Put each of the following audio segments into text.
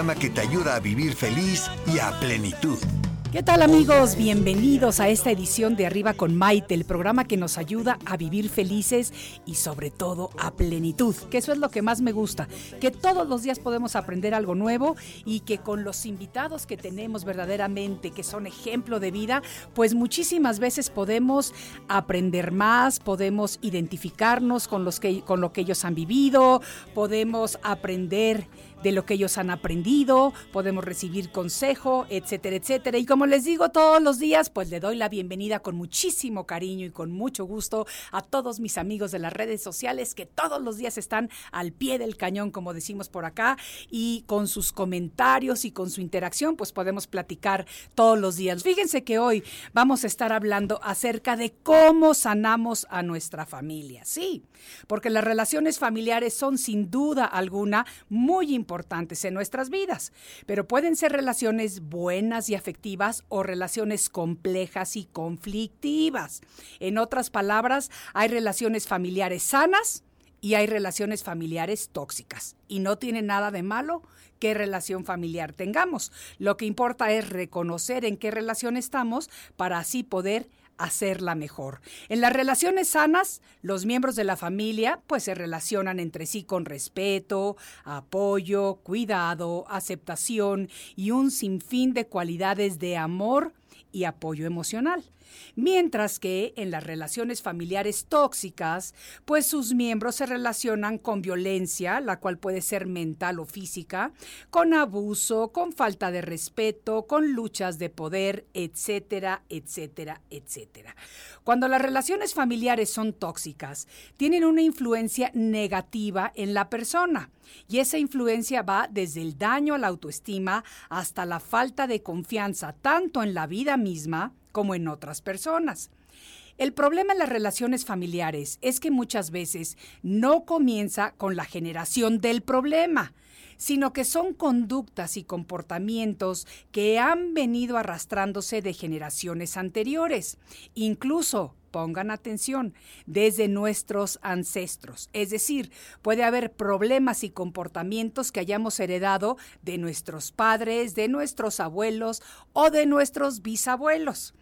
Programa que te ayuda a vivir feliz y a plenitud. ¿Qué tal amigos? Bienvenidos a esta edición de Arriba con Maite, el programa que nos ayuda a vivir felices y sobre todo a plenitud, que eso es lo que más me gusta, que todos los días podemos aprender algo nuevo y que con los invitados que tenemos verdaderamente, que son ejemplo de vida, pues muchísimas veces podemos aprender más, podemos identificarnos con, los que, con lo que ellos han vivido, podemos aprender de lo que ellos han aprendido, podemos recibir consejo, etcétera, etcétera. Y como les digo todos los días, pues le doy la bienvenida con muchísimo cariño y con mucho gusto a todos mis amigos de las redes sociales que todos los días están al pie del cañón, como decimos por acá, y con sus comentarios y con su interacción, pues podemos platicar todos los días. Fíjense que hoy vamos a estar hablando acerca de cómo sanamos a nuestra familia. Sí, porque las relaciones familiares son sin duda alguna muy importantes importantes en nuestras vidas, pero pueden ser relaciones buenas y afectivas o relaciones complejas y conflictivas. En otras palabras, hay relaciones familiares sanas y hay relaciones familiares tóxicas. Y no tiene nada de malo qué relación familiar tengamos. Lo que importa es reconocer en qué relación estamos para así poder hacerla mejor. En las relaciones sanas, los miembros de la familia pues se relacionan entre sí con respeto, apoyo, cuidado, aceptación y un sinfín de cualidades de amor y apoyo emocional. Mientras que en las relaciones familiares tóxicas, pues sus miembros se relacionan con violencia, la cual puede ser mental o física, con abuso, con falta de respeto, con luchas de poder, etcétera, etcétera, etcétera. Cuando las relaciones familiares son tóxicas, tienen una influencia negativa en la persona. Y esa influencia va desde el daño a la autoestima hasta la falta de confianza, tanto en la vida misma como en otras personas. El problema en las relaciones familiares es que muchas veces no comienza con la generación del problema, sino que son conductas y comportamientos que han venido arrastrándose de generaciones anteriores, incluso pongan atención, desde nuestros ancestros. Es decir, puede haber problemas y comportamientos que hayamos heredado de nuestros padres, de nuestros abuelos o de nuestros bisabuelos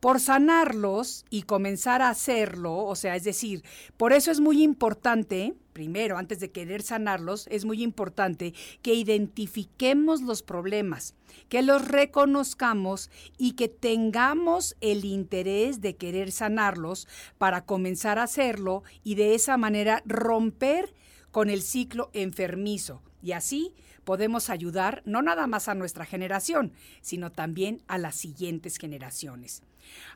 por sanarlos y comenzar a hacerlo, o sea, es decir, por eso es muy importante, primero, antes de querer sanarlos, es muy importante que identifiquemos los problemas, que los reconozcamos y que tengamos el interés de querer sanarlos para comenzar a hacerlo y de esa manera romper con el ciclo enfermizo. Y así podemos ayudar no nada más a nuestra generación, sino también a las siguientes generaciones.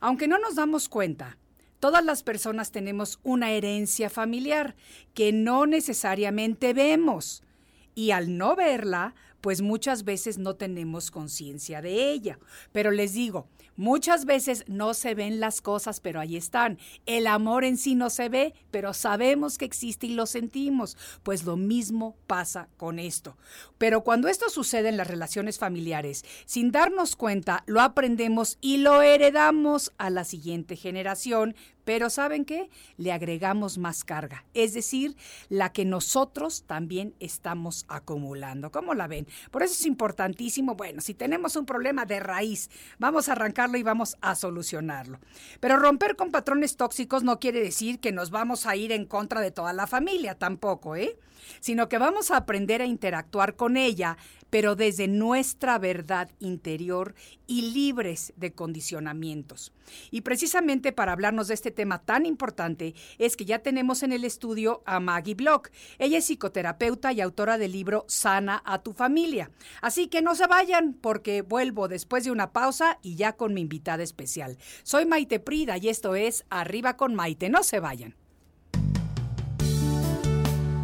Aunque no nos damos cuenta, todas las personas tenemos una herencia familiar que no necesariamente vemos y al no verla, pues muchas veces no tenemos conciencia de ella. Pero les digo, muchas veces no se ven las cosas, pero ahí están. El amor en sí no se ve, pero sabemos que existe y lo sentimos. Pues lo mismo pasa con esto. Pero cuando esto sucede en las relaciones familiares, sin darnos cuenta, lo aprendemos y lo heredamos a la siguiente generación, pero ¿saben qué? Le agregamos más carga, es decir, la que nosotros también estamos acumulando. ¿Cómo la ven? Por eso es importantísimo, bueno, si tenemos un problema de raíz, vamos a arrancarlo y vamos a solucionarlo. Pero romper con patrones tóxicos no quiere decir que nos vamos a ir en contra de toda la familia, tampoco, ¿eh? Sino que vamos a aprender a interactuar con ella pero desde nuestra verdad interior y libres de condicionamientos. Y precisamente para hablarnos de este tema tan importante es que ya tenemos en el estudio a Maggie Block. Ella es psicoterapeuta y autora del libro Sana a tu familia. Así que no se vayan porque vuelvo después de una pausa y ya con mi invitada especial. Soy Maite Prida y esto es Arriba con Maite. No se vayan.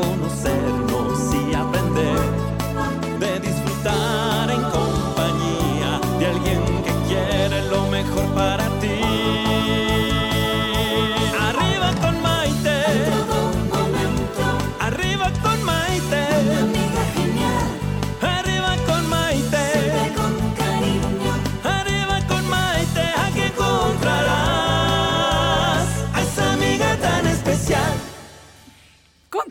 de conocernos y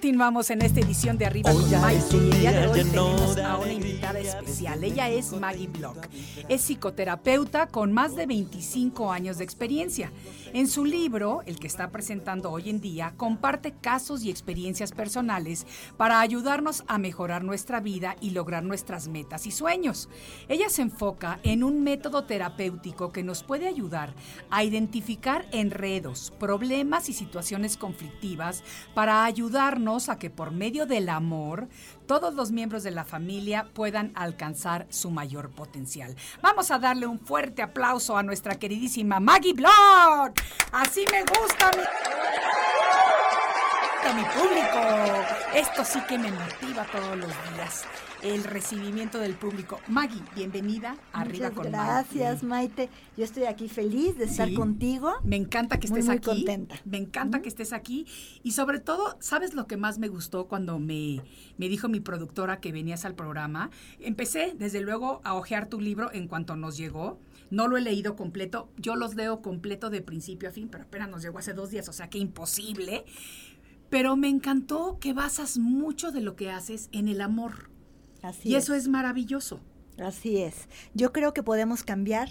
Continuamos en esta edición de Arriba Hoy con ya Maite. es un y el día de hoy tenemos a una especial. Ella es Maggie Block. Es psicoterapeuta con más de 25 años de experiencia. En su libro, el que está presentando hoy en día, comparte casos y experiencias personales para ayudarnos a mejorar nuestra vida y lograr nuestras metas y sueños. Ella se enfoca en un método terapéutico que nos puede ayudar a identificar enredos, problemas y situaciones conflictivas para ayudarnos a que por medio del amor todos los miembros de la familia puedan alcanzar su mayor potencial. Vamos a darle un fuerte aplauso a nuestra queridísima Maggie Block. Así me gusta mi, a mi público. Esto sí que me motiva todos los días. El recibimiento del público. Maggie, bienvenida a Arriba Muchas con gracias, Maite. Maite. Yo estoy aquí feliz de estar Sí. contigo. Me encanta que Muy, estés muy aquí. contenta. Me encanta que estés aquí. Y sobre todo, ¿sabes lo que más me gustó cuando me, me dijo mi productora que venías al programa? Empecé, desde luego, a hojear tu libro en cuanto nos llegó. No lo he leído completo. Yo los leo completo de principio a fin, pero apenas nos llegó hace dos días, o sea que imposible. Pero me encantó que basas mucho de lo que haces en el amor. Así y eso es maravilloso. Así es. Yo creo que podemos cambiar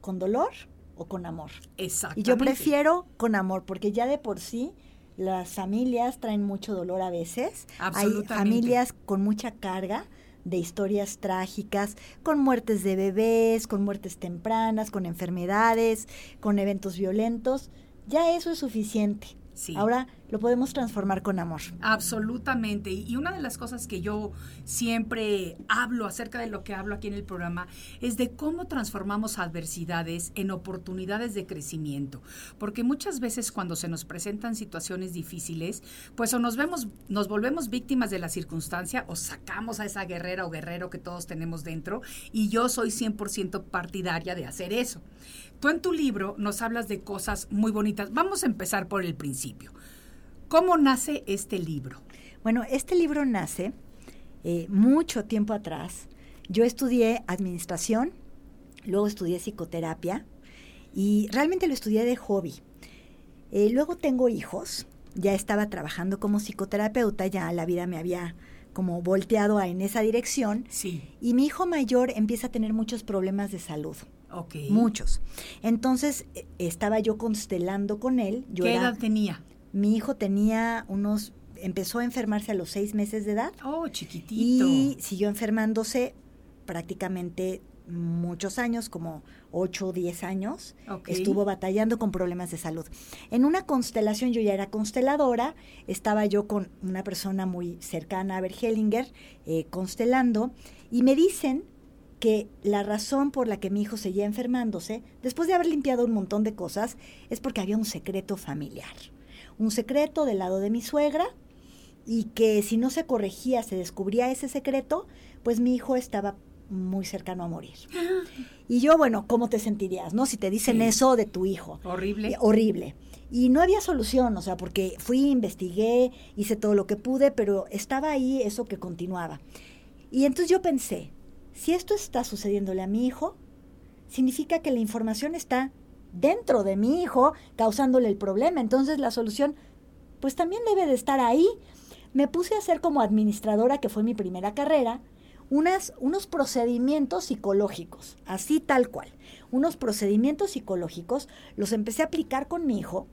con dolor o con amor. Exactamente. Y yo prefiero con amor, porque ya de por sí las familias traen mucho dolor a veces. Hay Absolutamente. familias con mucha carga de historias trágicas, con muertes de bebés, con muertes tempranas, con enfermedades, con eventos violentos. Ya eso es suficiente. Sí. Ahora lo podemos transformar con amor. Absolutamente. Y una de las cosas que yo siempre hablo acerca de lo que hablo aquí en el programa es de cómo transformamos adversidades en oportunidades de crecimiento. Porque muchas veces cuando se nos presentan situaciones difíciles, pues o nos vemos, nos volvemos víctimas de la circunstancia o sacamos a esa guerrera o guerrero que todos tenemos dentro. Y yo soy 100% partidaria de hacer eso. Tú en tu libro nos hablas de cosas muy bonitas. Vamos a empezar por el principio. ¿Cómo nace este libro? Bueno, este libro nace eh, mucho tiempo atrás. Yo estudié administración, luego estudié psicoterapia y realmente lo estudié de hobby. Eh, luego tengo hijos, ya estaba trabajando como psicoterapeuta, ya la vida me había como volteado a- en esa dirección Sí. y mi hijo mayor empieza a tener muchos problemas de salud. Ok. Muchos. Entonces eh, estaba yo constelando con él. Yo ¿Qué era- edad tenía? Mi hijo tenía unos, empezó a enfermarse a los seis meses de edad Oh, chiquitito. y siguió enfermándose prácticamente muchos años, como 8 o 10 años. Estuvo batallando con problemas de salud. En una constelación, yo ya era consteladora, estaba yo con una persona muy cercana a Bergelinger, eh, constelando, y me dicen que la razón por la que mi hijo seguía enfermándose, después de haber limpiado un montón de cosas, es porque había un secreto familiar. Un secreto del lado de mi suegra, y que si no se corregía, se descubría ese secreto, pues mi hijo estaba muy cercano a morir. Y yo, bueno, ¿cómo te sentirías, no? Si te dicen Sí. eso de tu hijo. Horrible. Eh, horrible. Y no había solución, o sea, porque fui, investigué, hice todo lo que pude, pero estaba ahí eso que continuaba. Y entonces yo pensé, si esto está sucediéndole a mi hijo, significa que la información está dentro de mi hijo, causándole el problema. Entonces la solución, pues también debe de estar ahí. Me puse a hacer como administradora, que fue mi primera carrera, unas, unos procedimientos psicológicos, así tal cual. Unos procedimientos psicológicos, los empecé a aplicar con mi hijo.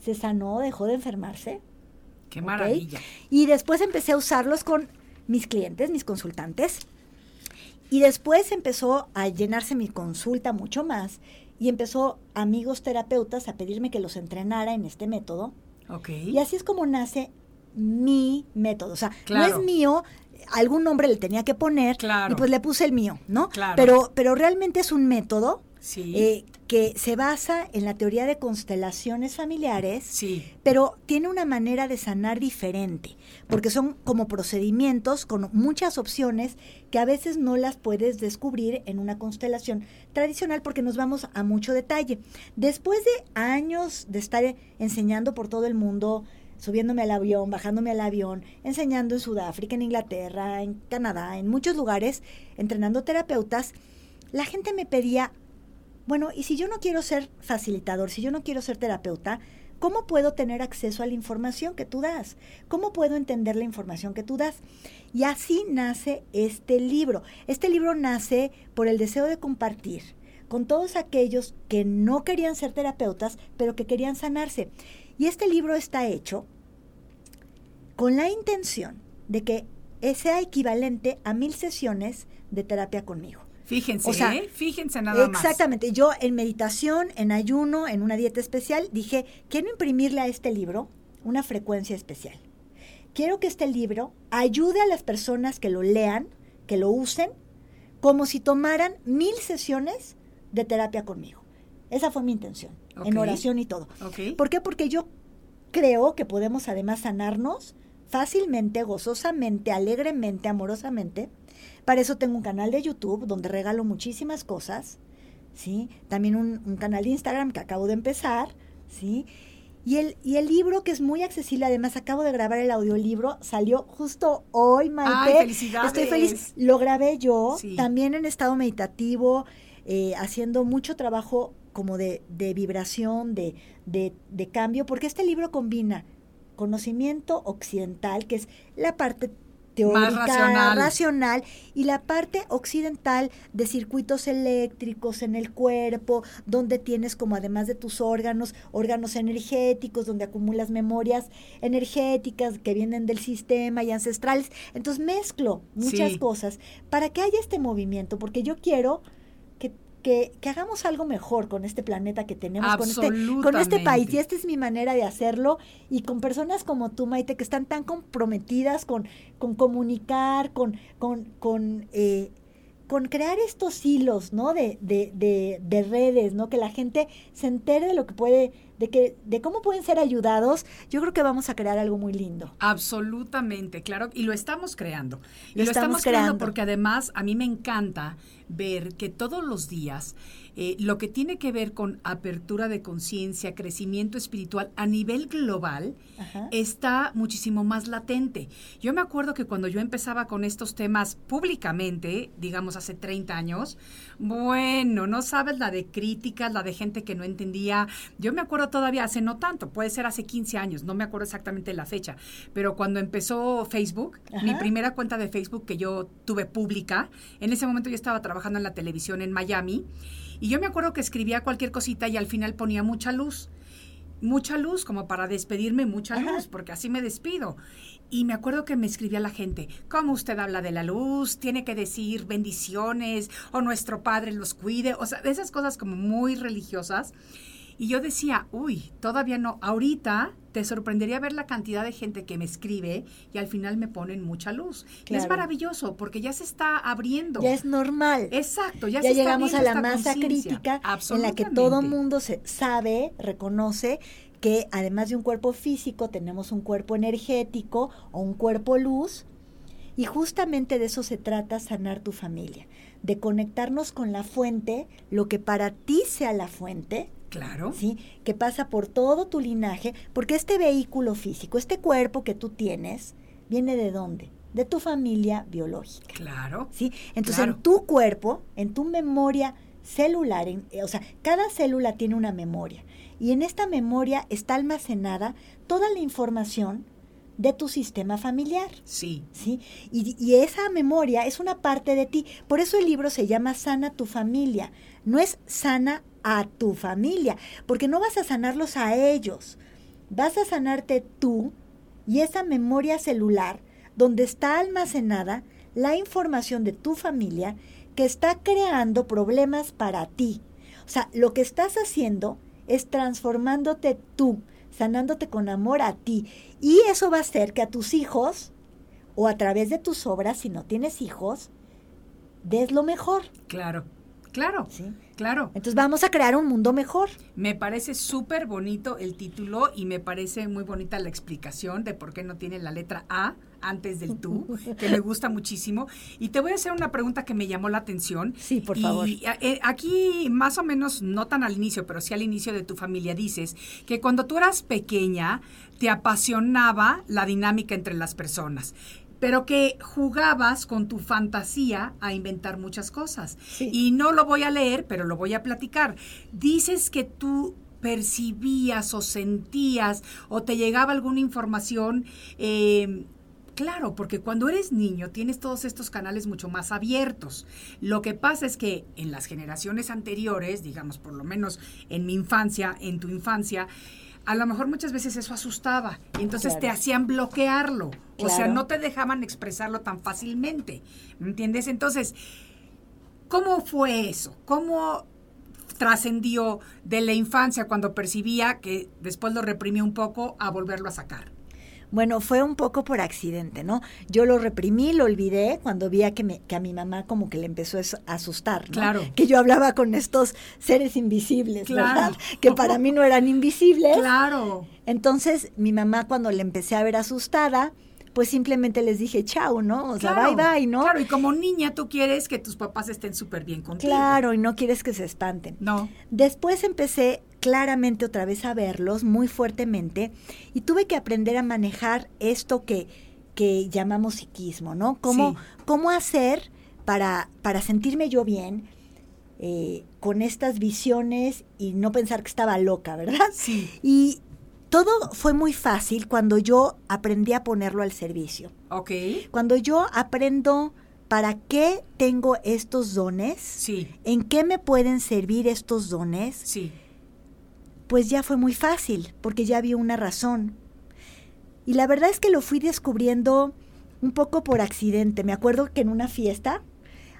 Se sanó, dejó de enfermarse Qué maravilla. Y después empecé a usarlos con mis clientes, mis consultantes. Y después empezó a llenarse mi consulta mucho más y empezó amigos terapeutas a pedirme que los entrenara en este método. Ok. Y así es como nace mi método. O sea, Claro. no es mío, algún nombre le tenía que poner Claro. y pues le puse el mío, ¿no? Claro. Pero, pero realmente es un método Sí. eh, que se basa en la teoría de constelaciones familiares, sí. pero tiene una manera de sanar diferente, porque son como procedimientos con muchas opciones que a veces no las puedes descubrir en una constelación tradicional porque nos vamos a mucho detalle. Después de años de estar enseñando por todo el mundo, subiéndome al avión, bajándome al avión, enseñando en Sudáfrica, en Inglaterra, en Canadá, en muchos lugares, entrenando terapeutas, la gente me pedía bueno, y si yo no quiero ser facilitador, si yo no quiero ser terapeuta, ¿cómo puedo tener acceso a la información que tú das? ¿Cómo puedo entender la información que tú das? Y así nace este libro. Este libro nace por el deseo de compartir con todos aquellos que no querían ser terapeutas, pero que querían sanarse. Y este libro está hecho con la intención de que sea equivalente a mil sesiones de terapia conmigo. Fíjense, O sea, ¿eh? Fíjense nada más. Exactamente. Yo en meditación, en ayuno, en una dieta especial, dije, quiero imprimirle a este libro una frecuencia especial. Quiero que este libro ayude a las personas que lo lean, que lo usen, como si tomaran mil sesiones de terapia conmigo. Esa fue mi intención, en oración y todo. ¿Por qué? Porque yo creo que podemos además sanarnos fácilmente, gozosamente, alegremente, amorosamente. Para eso tengo un canal de YouTube donde regalo muchísimas cosas, ¿sí? También un, un canal de Instagram que acabo de empezar, ¿sí? Y el, y el libro que es muy accesible, además acabo de grabar el audiolibro, salió justo hoy, Maite. ¡Ay, felicidades! Estoy feliz. Lo grabé yo, Sí. también en estado meditativo, eh, haciendo mucho trabajo como de, de vibración, de, de, de cambio, porque este libro combina conocimiento occidental, que es la parte teórica, racional. racional, y la parte occidental de circuitos eléctricos en el cuerpo, donde tienes como además de tus órganos, órganos energéticos, donde acumulas memorias energéticas que vienen del sistema y ancestrales. Entonces mezclo muchas Sí. cosas para que haya este movimiento, porque yo quiero que, hagamos algo mejor con este planeta que tenemos, con este, con este país. Y esta es mi manera de hacerlo. Y con personas como tú, Maite, que están tan comprometidas con, con comunicar, con, con, con, eh, con crear estos hilos, ¿no? De, de, de, de redes, ¿no? Que la gente se entere de lo que puede, de que, de cómo pueden ser ayudados. Yo creo que vamos a crear algo muy lindo. Absolutamente, claro, y lo estamos creando. Y Lo lo, estamos estamos, creando. creando. porque además a mí me encanta ver que todos los días eh, lo que tiene que ver con apertura de conciencia, crecimiento espiritual a nivel global, Ajá. está muchísimo más latente. Yo me acuerdo que cuando yo empezaba con estos temas públicamente, digamos hace 30 años, bueno, no sabes la de críticas, la de gente que no entendía. Yo me acuerdo todavía hace no tanto, puede ser hace 15 años, no me acuerdo exactamente la fecha, pero cuando empezó Facebook, mi primera cuenta de Facebook que yo tuve pública, en ese momento yo estaba trabajando en la televisión en Miami y yo me acuerdo que escribía cualquier cosita y al final ponía mucha luz mucha luz, como para despedirme, mucha Ajá. luz, porque así me despido. Y me acuerdo que me escribía la gente, ¿cómo usted habla de la luz? Tiene que decir bendiciones, o nuestro Padre los cuide, o sea, de esas cosas como muy religiosas. Y yo decía, uy, todavía no, ahorita te sorprendería ver la cantidad de gente que me escribe y al final me ponen mucha luz. Y es maravilloso, porque ya se está abriendo. Ya es normal. Exacto, ya, ya se está llegamos a la masa crítica en la que todo mundo se sabe, reconoce que además de un cuerpo físico tenemos un cuerpo energético o un cuerpo luz y justamente de eso se trata sanar tu familia, de conectarnos con la fuente, lo que para ti sea la fuente, Claro. ¿sí? Que pasa por todo tu linaje, porque este vehículo físico, este cuerpo que tú tienes, viene de dónde? De tu familia biológica. Claro. ¿sí? Entonces, Claro. en tu cuerpo, en tu memoria celular, en- eh, o sea, cada célula tiene una memoria. Y en esta memoria está almacenada toda la información de tu sistema familiar. Sí. ¿sí? Y, y esa memoria es una parte de ti. Por eso el libro se llama Sana tu familia. No es sana a tu familia, porque no vas a sanarlos a ellos. Vas a sanarte tú y esa memoria celular donde está almacenada la información de tu familia que está creando problemas para ti. O sea, lo que estás haciendo es transformándote tú, sanándote con amor a ti. Y eso va a hacer que a tus hijos, o a través de tus obras, si no tienes hijos, des lo mejor. Claro, claro, ¿sí? claro. Entonces vamos a crear un mundo mejor. Me parece súper bonito el título y me parece muy bonita la explicación de por qué no tiene la letra A antes del tú, que me gusta muchísimo. Y te voy a hacer una pregunta que me llamó la atención. Sí, por favor. eh, aquí, más o menos, no tan al inicio, pero sí al inicio de tu familia, dices que cuando tú eras pequeña te apasionaba la dinámica entre las personas. Pero que jugabas con tu fantasía a inventar muchas cosas. Sí. Y no lo voy a leer, pero lo voy a platicar. Dices que tú percibías o sentías o te llegaba alguna información eh, Claro, porque cuando eres niño tienes todos estos canales mucho más abiertos. Lo que pasa es que en las generaciones anteriores, digamos por lo menos en mi infancia, en tu infancia, a lo mejor muchas veces eso asustaba y entonces Claro. te hacían bloquearlo. O sea, no te dejaban expresarlo tan fácilmente. ¿Me entiendes? Entonces, ¿cómo fue eso? ¿Cómo trascendió de la infancia cuando percibía que después lo reprimió un poco a volverlo a sacar? Bueno, fue un poco por accidente, ¿no? Yo lo reprimí, lo olvidé cuando vi a que, me- que a mi mamá como que le empezó a as- a asustar, ¿no? Claro. Que yo hablaba con estos seres invisibles, Claro. ¿verdad? Que para mí no eran invisibles. Claro. Entonces, mi mamá cuando le empecé a ver asustada, pues simplemente les dije chao, ¿no? O sea, Claro, bye bye, ¿no? Claro, y como niña tú quieres que tus papás estén súper bien contigo. Claro, y no quieres que se espanten. No. Después empecé claramente otra vez a verlos muy fuertemente y tuve que aprender a manejar esto que, que llamamos psiquismo, ¿no? Cómo, Sí. cómo hacer para, para sentirme yo bien eh, con estas visiones y no pensar que estaba loca, ¿verdad? Sí. Y todo fue muy fácil cuando yo aprendí a ponerlo al servicio. Ok. Cuando yo aprendo para qué tengo estos dones, Sí. en qué me pueden servir estos dones, Sí. Pues ya fue muy fácil, porque ya había una razón. Y la verdad es que lo fui descubriendo un poco por accidente. Me acuerdo que en una fiesta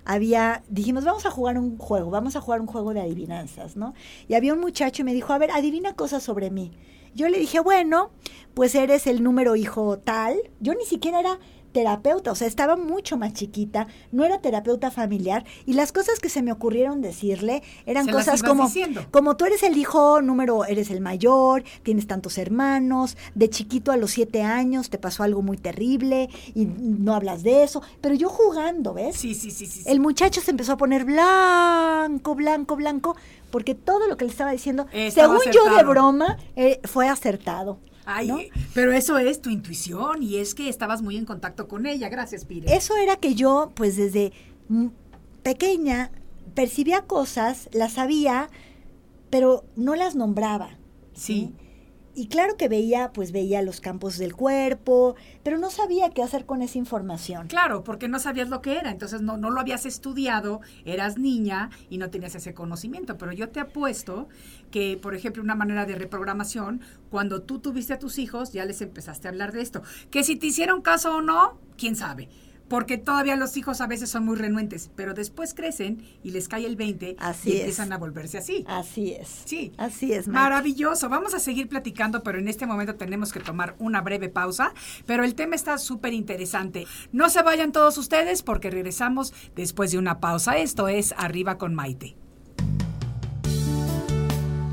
había, dijimos, vamos a jugar un juego, vamos a jugar un juego de adivinanzas, ¿no? Y había un muchacho y me dijo, a ver, adivina cosas sobre mí. Yo le dije, bueno, pues eres el número hijo tal. Yo ni siquiera era terapeuta, o sea, estaba mucho más chiquita, no era terapeuta familiar y las cosas que se me ocurrieron decirle eran Se cosas como diciendo. como tú eres el hijo número, eres el mayor, tienes tantos hermanos, de chiquito a los siete años te pasó algo muy terrible y no hablas de eso, pero yo jugando, ¿ves? Sí, sí, sí, sí. El muchacho se empezó a poner blanco, blanco, blanco, porque todo lo que le estaba diciendo, Estaba según yo de broma, eh, fue acertado. Ay, ¿no? pero eso es tu intuición y es que estabas muy en contacto con ella. Gracias, Pire. Eso era que yo, pues desde pequeña, percibía cosas, las sabía, pero no las nombraba. Sí. Y claro que veía, pues veía los campos del cuerpo, pero no sabía qué hacer con esa información. Claro, porque no sabías lo que era, entonces no, no lo habías estudiado, eras niña y no tenías ese conocimiento. Pero yo te apuesto que, por ejemplo, una manera de reprogramación, cuando tú tuviste a tus hijos, ya les empezaste a hablar de esto. Que si te hicieron caso o no, quién sabe. Porque todavía los hijos a veces son muy renuentes, pero después crecen y les cae el 20 Así y es. empiezan a volverse así. Así es. Sí. Así es, Mike. Maravilloso. Vamos a seguir platicando, pero en este momento tenemos que tomar una breve pausa. Pero el tema está súper interesante. No se vayan todos ustedes porque regresamos después de una pausa. Esto es Arriba con Maite.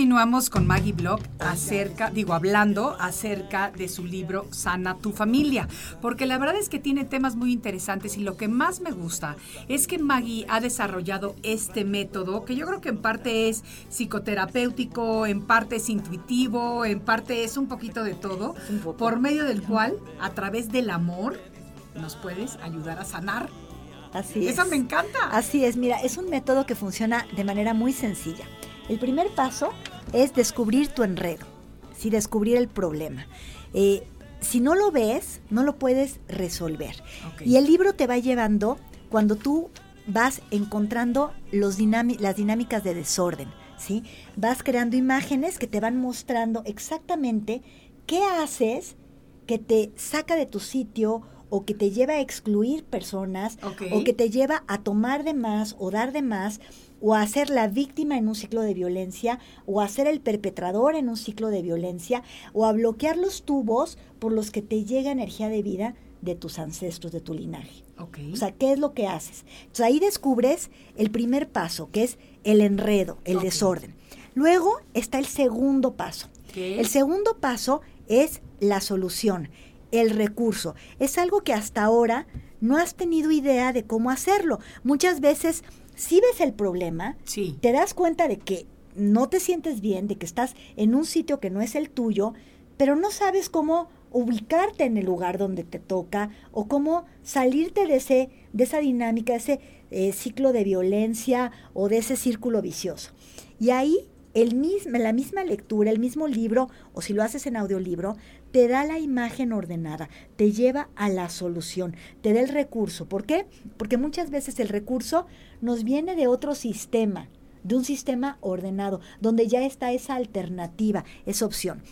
Continuamos con Maggie Block acerca, digo, hablando acerca de su libro Sana tu familia, porque la verdad es que tiene temas muy interesantes y lo que más me gusta es que Maggie ha desarrollado este método que yo creo que en parte es psicoterapéutico, en parte es intuitivo, en parte es un poquito de todo, por medio del cual a través del amor nos puedes ayudar a sanar Así Esa es. me encanta. Así es, mira, es un método que funciona de manera muy sencilla. El primer paso es descubrir tu enredo, sí, descubrir el problema. Eh, si no lo ves, no lo puedes resolver. Y el libro te va llevando cuando tú vas encontrando los las dinámicas de desorden, ¿sí? Vas creando imágenes que te van mostrando exactamente qué haces que te saca de tu sitio o que te lleva a excluir personas o que te lleva a tomar de más o dar de más o a ser la víctima en un ciclo de violencia o a ser el perpetrador en un ciclo de violencia o a bloquear los tubos por los que te llega energía de vida de tus ancestros, de tu linaje. Ok. O sea, ¿qué es lo que haces? Entonces ahí descubres el primer paso, que es el enredo, el desorden. Luego está el segundo paso. ¿Qué El segundo paso es la solución, el recurso. Es algo que hasta ahora no has tenido idea de cómo hacerlo. Muchas veces, si ves el problema, Sí. te das cuenta de que no te sientes bien, de que estás en un sitio que no es el tuyo, pero no sabes cómo ubicarte en el lugar donde te toca o cómo salirte de ese de esa dinámica, de ese eh, ciclo de violencia o de ese círculo vicioso. Y ahí el mismo, la misma lectura, el mismo libro, o si lo haces en audiolibro, te da la imagen ordenada, te lleva a la solución, te da el recurso. ¿Por qué? Porque muchas veces el recurso nos viene de otro sistema, de un sistema ordenado, donde ya está esa alternativa, esa opción.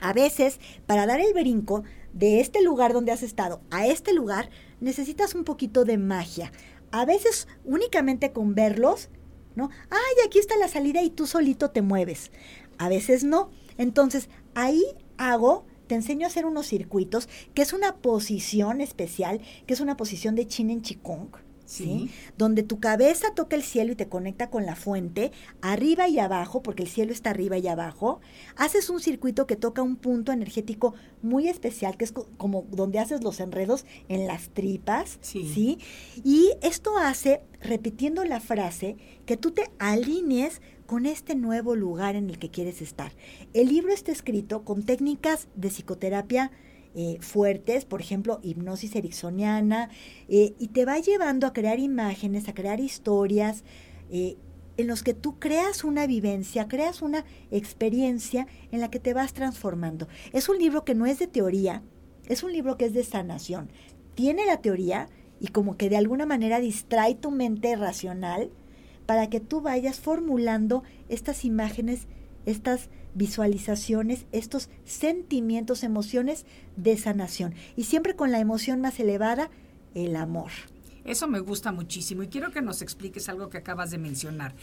A veces, para dar el brinco de este lugar donde has estado a este lugar, necesitas un poquito de magia. A veces, únicamente con verlos, ¿no? Ay, aquí está la salida y tú solito te mueves. A veces no. Entonces, ahí hago, te enseño a hacer unos circuitos, que es una posición especial, que es una posición de chin en chikung. ¿Sí? Donde tu cabeza toca el cielo y te conecta con la fuente, arriba y abajo, porque el cielo está arriba y abajo. Haces un circuito que toca un punto energético muy especial, que es co- como donde haces los enredos en las tripas, Sí. ¿sí? Y esto hace, repitiendo la frase, que tú te alinees con este nuevo lugar en el que quieres estar. El libro está escrito con técnicas de psicoterapia eh, fuertes, por ejemplo, hipnosis ericksoniana, eh, y te va llevando a crear imágenes, a crear historias, eh, en los que tú creas una vivencia, creas una experiencia en la que te vas transformando. Es un libro que no es de teoría, es un libro que es de sanación. Tiene la teoría y como que de alguna manera distrae tu mente racional para que tú vayas formulando estas imágenes, estas visualizaciones, estos sentimientos, emociones de sanación. Y siempre con la emoción más elevada, el amor. Eso me gusta muchísimo y quiero que nos expliques algo que acabas de mencionar.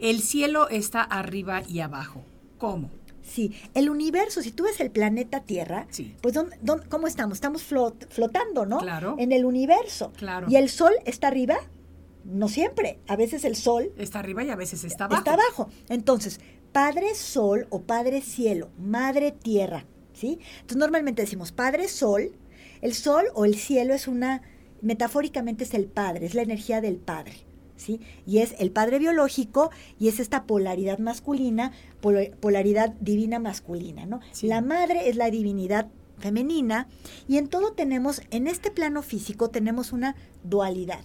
El cielo está arriba y abajo. ¿Cómo? Sí, el universo, si tú ves el planeta Tierra, Sí. pues ¿dónde, dónde- cómo estamos? Estamos flot- flotando, ¿no? Claro. En el universo. Claro. ¿Y el Sol está arriba? No siempre. A veces el Sol Está arriba y a veces está abajo. está abajo. Entonces, Padre Sol o Padre Cielo, Madre Tierra, ¿sí? Entonces, normalmente decimos Padre Sol. El Sol o el cielo es una, metafóricamente es el Padre, es la energía del Padre, ¿sí? Y es el Padre biológico y es esta polaridad masculina, pol- polaridad divina masculina, ¿no? Sí. La Madre es la divinidad femenina y en todo tenemos, en este plano físico tenemos una dualidad.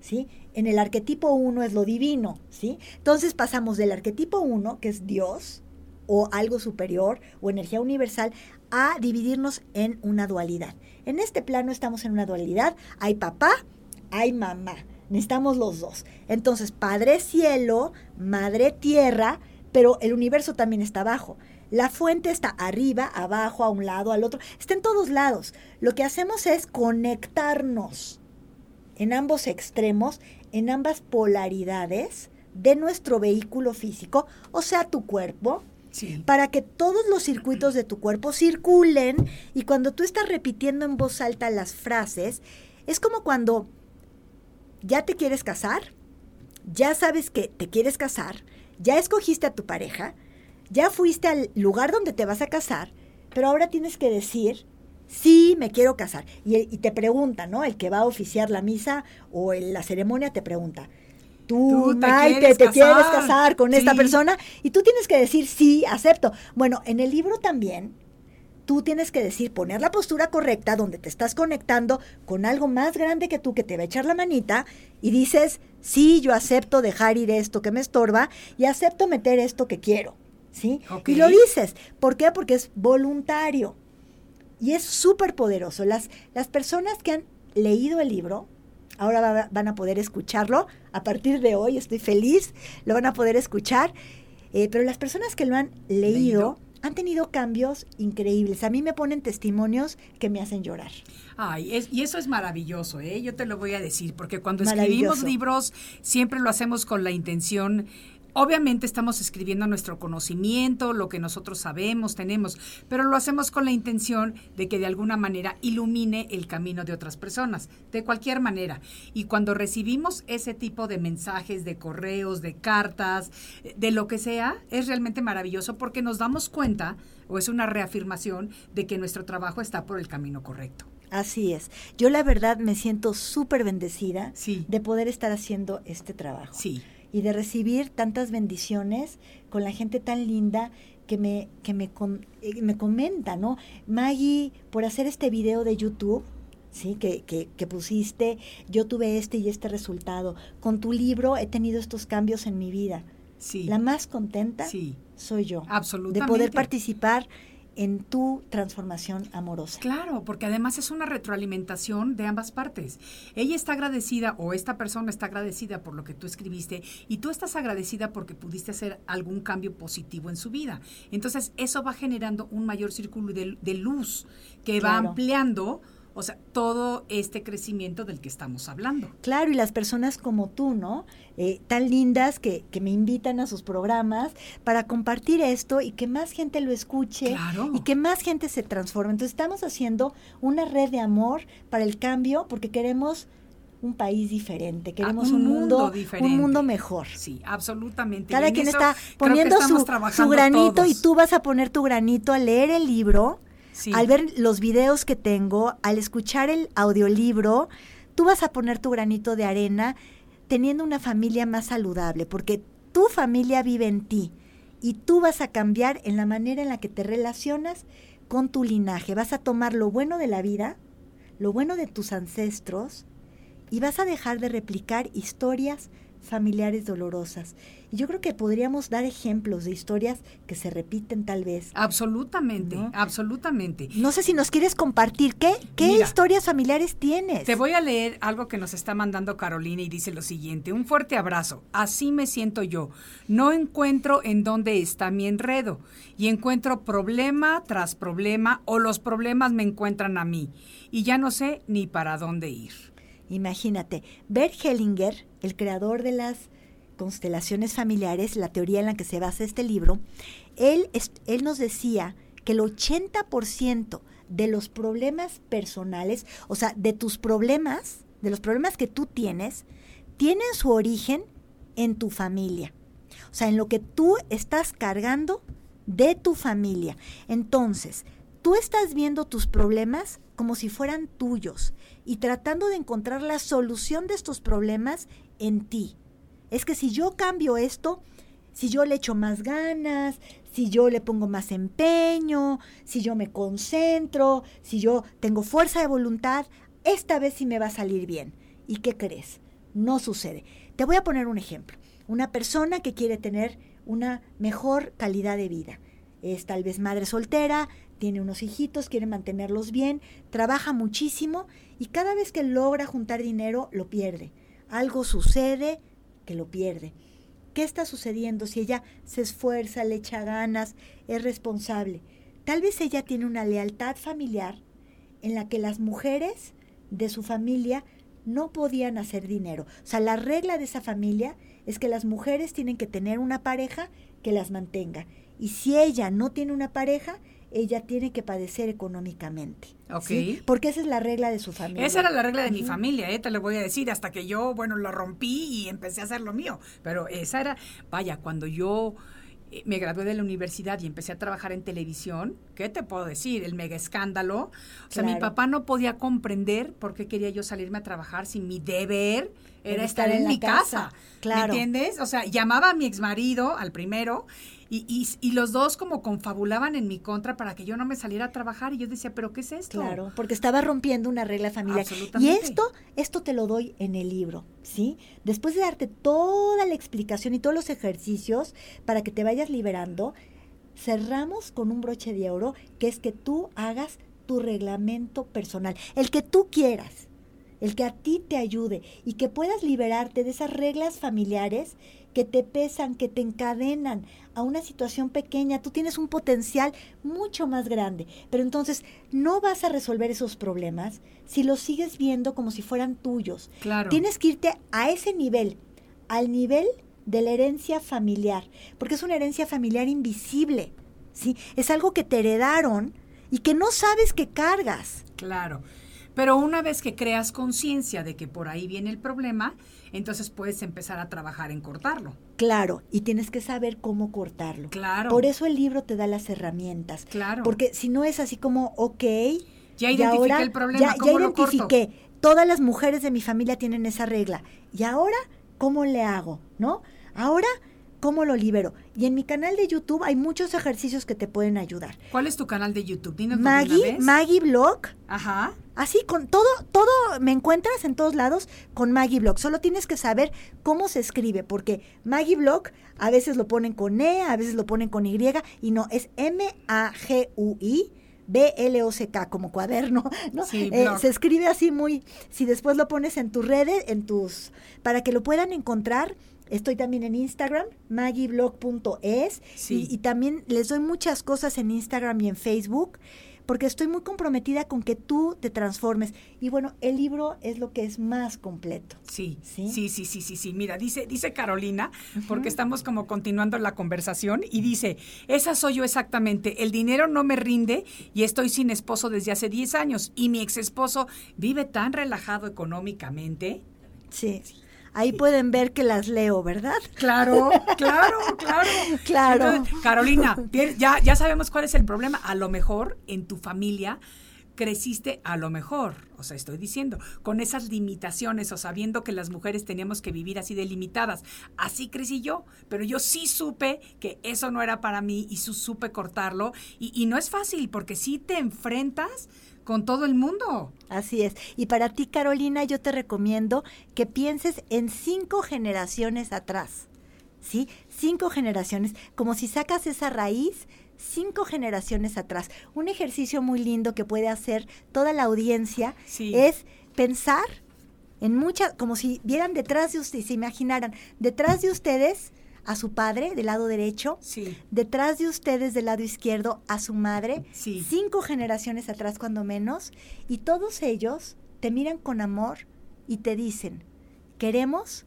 ¿sí? En el arquetipo 1 es lo divino, ¿sí? Entonces pasamos del arquetipo 1, que es Dios, o algo superior, o energía universal, a dividirnos en una dualidad. En este plano estamos en una dualidad, hay papá, hay mamá, necesitamos los dos. Entonces, Padre Cielo, Madre Tierra, pero el universo también está abajo. La fuente está arriba, abajo, a un lado, al otro, está en todos lados. Lo que hacemos es conectarnos en ambos extremos, en ambas polaridades de nuestro vehículo físico, o sea, tu cuerpo, Sí. para que todos los circuitos de tu cuerpo circulen y cuando tú estás repitiendo en voz alta las frases, es como cuando ya te quieres casar, ya sabes que te quieres casar, ya escogiste a tu pareja, ya fuiste al lugar donde te vas a casar, pero ahora tienes que decir, sí, me quiero casar. Y, y te pregunta, ¿no? El que va a oficiar la misa o en la ceremonia te pregunta, tú, Tú te Maite, quieres te quieres casar. con esta persona y tú tienes que decir, sí, acepto. Bueno, en el libro también tú tienes que decir, poner la postura correcta donde te estás conectando con algo más grande que tú que te va a echar la manita y dices, sí, yo acepto dejar ir esto que me estorba y acepto meter esto que quiero. ¿Sí? Y lo dices. ¿Por qué? Porque es voluntario. Y es súper poderoso. Las, las personas que han leído el libro, ahora va- van a poder escucharlo. A partir de hoy estoy feliz, lo van a poder escuchar. Eh, pero las personas que lo han leído, Leído. han tenido cambios increíbles. A mí me ponen testimonios que me hacen llorar. Ay, es- y eso es maravilloso, ¿eh? Yo te lo voy a decir, porque cuando escribimos libros siempre lo hacemos con la intención, obviamente estamos escribiendo nuestro conocimiento, lo que nosotros sabemos, tenemos, pero lo hacemos con la intención de que de alguna manera ilumine el camino de otras personas, de cualquier manera. Y cuando recibimos ese tipo de mensajes, de correos, de cartas, de lo que sea, es realmente maravilloso porque nos damos cuenta, o es una reafirmación, de que nuestro trabajo está por el camino correcto. Así es. Yo la verdad me siento súper bendecida Sí. de poder estar haciendo este trabajo. Sí. Y de recibir tantas bendiciones con la gente tan linda que me, que me, eh, me comenta, ¿no? Maggie, por hacer este video de YouTube, ¿sí? Que, que, que pusiste, yo tuve este y este resultado. Con tu libro he tenido estos cambios en mi vida. Sí. La más contenta Sí. soy yo. Absolutamente. De poder participar en tu transformación amorosa. Claro, porque además es una retroalimentación de ambas partes. Ella está agradecida o esta persona está agradecida por lo que tú escribiste y tú estás agradecida porque pudiste hacer algún cambio positivo en su vida. Entonces eso va generando un mayor círculo de, de luz que va ampliando, o sea, todo este crecimiento del que estamos hablando. Claro, y las personas como tú, ¿no? Eh, tan lindas que, que me invitan a sus programas para compartir esto y que más gente lo escuche Claro. y que más gente se transforme. Entonces estamos haciendo una red de amor para el cambio porque queremos un país diferente, queremos Ah, un, mundo, diferente. un mundo mejor. Sí, absolutamente. Cada en quien está poniendo su, su granito todos. y tú vas a poner tu granito al leer el libro, Al ver los videos que tengo, al escuchar el audiolibro, tú vas a poner tu granito de arena teniendo una familia más saludable, porque tu familia vive en ti y tú vas a cambiar en la manera en la que te relacionas con tu linaje. Vas a tomar lo bueno de la vida, lo bueno de tus ancestros y vas a dejar de replicar historias familiares dolorosas. Y yo creo que podríamos dar ejemplos de historias que se repiten tal vez. Absolutamente, ¿No? absolutamente. No sé si nos quieres compartir qué, qué Mira, historias familiares tienes. Te voy a leer algo que nos está mandando Carolina y dice lo siguiente, un fuerte abrazo, así me siento yo, no encuentro en dónde está mi enredo y encuentro problema tras problema o los problemas me encuentran a mí y ya no sé ni para dónde ir. Imagínate, Bert Hellinger, el creador de las constelaciones familiares, la teoría en la que se basa este libro, él, él nos decía que el 80% de los problemas personales, o sea, de tus problemas, de los problemas que tú tienes, tienen su origen en tu familia. O sea, en lo que tú estás cargando de tu familia. Entonces, tú estás viendo tus problemas como si fueran tuyos y tratando de encontrar la solución de estos problemas en ti. Es que si yo cambio esto, si yo le echo más ganas, si yo le pongo más empeño, si yo me concentro, si yo tengo fuerza de voluntad, esta vez sí me va a salir bien. ¿Y qué crees? No sucede. Te voy a poner un ejemplo. Una persona que quiere tener una mejor calidad de vida. Es tal vez madre soltera, tiene unos hijitos, quiere mantenerlos bien, trabaja muchísimo y cada vez que logra juntar dinero lo pierde. Algo sucede que lo pierde. ¿Qué está sucediendo si ella se esfuerza, le echa ganas, es responsable? Tal vez ella tiene una lealtad familiar en la que las mujeres de su familia no podían hacer dinero. O sea, la regla de esa familia es que las mujeres tienen que tener una pareja que las mantenga. Y si ella no tiene una pareja, ella tiene que padecer económicamente. Ok. ¿sí? Porque esa es la regla de su familia. Esa era la regla de mi familia, ¿eh? te lo voy a decir, hasta que yo, bueno, lo rompí y empecé a hacer lo mío. Pero esa era, vaya, cuando yo eh, me gradué de la universidad y empecé a trabajar en televisión, ¿qué te puedo decir? El mega escándalo. O sea, mi papá no podía comprender por qué quería yo salirme a trabajar si mi deber era estar estar en, mi casa. casa. Claro. ¿Me entiendes? O sea, llamaba a mi exmarido, al primero, y, y, y los dos como confabulaban en mi contra para que yo no me saliera a trabajar. Y yo decía, ¿pero qué es esto? Claro, porque estaba rompiendo una regla familiar. Y esto, esto te lo doy en el libro, ¿sí? Después de darte toda la explicación y todos los ejercicios para que te vayas liberando, cerramos con un broche de oro, que es que tú hagas tu reglamento personal, el que tú quieras, el que a ti te ayude y que puedas liberarte de esas reglas familiares que te pesan, que te encadenan a una situación pequeña. Tú tienes un potencial mucho más grande, pero entonces no vas a resolver esos problemas si los sigues viendo como si fueran tuyos. Claro. Tienes que irte a ese nivel, al nivel de la herencia familiar, porque es una herencia familiar invisible, ¿sí? Es algo que te heredaron y que no sabes que cargas. Claro. Pero una vez que creas conciencia de que por ahí viene el problema, entonces puedes empezar a trabajar en cortarlo. Claro, y tienes que saber cómo cortarlo. Claro. Por eso el libro te da las herramientas. Claro. Porque si no es así como, ok, Ya identifiqué ahora el problema, ya, ya ¿cómo lo corto? identifiqué, todas las mujeres de mi familia tienen esa regla. Y ahora, ¿cómo le hago? ¿No? Ahora, ¿cómo lo libero? Y en mi canal de YouTube hay muchos ejercicios que te pueden ayudar. ¿Cuál es tu canal de YouTube? Dinos Maggie. Maggie Blog, Ajá. Así, con todo, todo, me encuentras en todos lados con Maggie Blog. Solo tienes que saber cómo se escribe, porque Maggie Blog a veces lo ponen con E, a veces lo ponen con Y, y no, es M-A-G-U-I. B-L-O-C-K, como cuaderno, ¿no? Sí, Eh, se escribe así muy, si después lo pones en tus redes, en tus, para que lo puedan encontrar, estoy también en Instagram, maggieblog.es, Sí. y, y también les doy muchas cosas en Instagram y en Facebook, porque estoy muy comprometida con que tú te transformes. Y bueno, el libro es lo que es más completo. Sí, ¿Sí? sí, sí, sí, sí, sí. Mira, dice, dice Carolina, porque estamos como continuando la conversación, y dice, esa soy yo exactamente, el dinero no me rinde y estoy sin esposo desde hace 10 años, y mi ex esposo vive tan relajado económicamente. Sí. Ahí pueden ver que las leo, ¿verdad? Claro, claro, claro. Claro. Entonces, Carolina, ya, ya sabemos cuál es el problema. A lo mejor en tu familia creciste a lo mejor, o sea, estoy diciendo, con esas limitaciones o sabiendo que las mujeres teníamos que vivir así delimitadas. Así crecí yo, pero yo sí supe que eso no era para mí y su- supe cortarlo. Y, y no es fácil porque sí te enfrentas con todo el mundo. Así es. Y para ti, Carolina, yo te recomiendo que pienses en cinco generaciones atrás. ¿Sí? Cinco generaciones. Como si sacas esa raíz, cinco generaciones atrás. Un ejercicio muy lindo que puede hacer toda la audiencia Sí. es pensar en muchas, como si vieran detrás de ustedes, se imaginaran detrás de ustedes a su padre del lado derecho, Sí. detrás de ustedes del lado izquierdo a su madre, Sí. cinco generaciones atrás cuando menos, y todos ellos te miran con amor y te dicen, queremos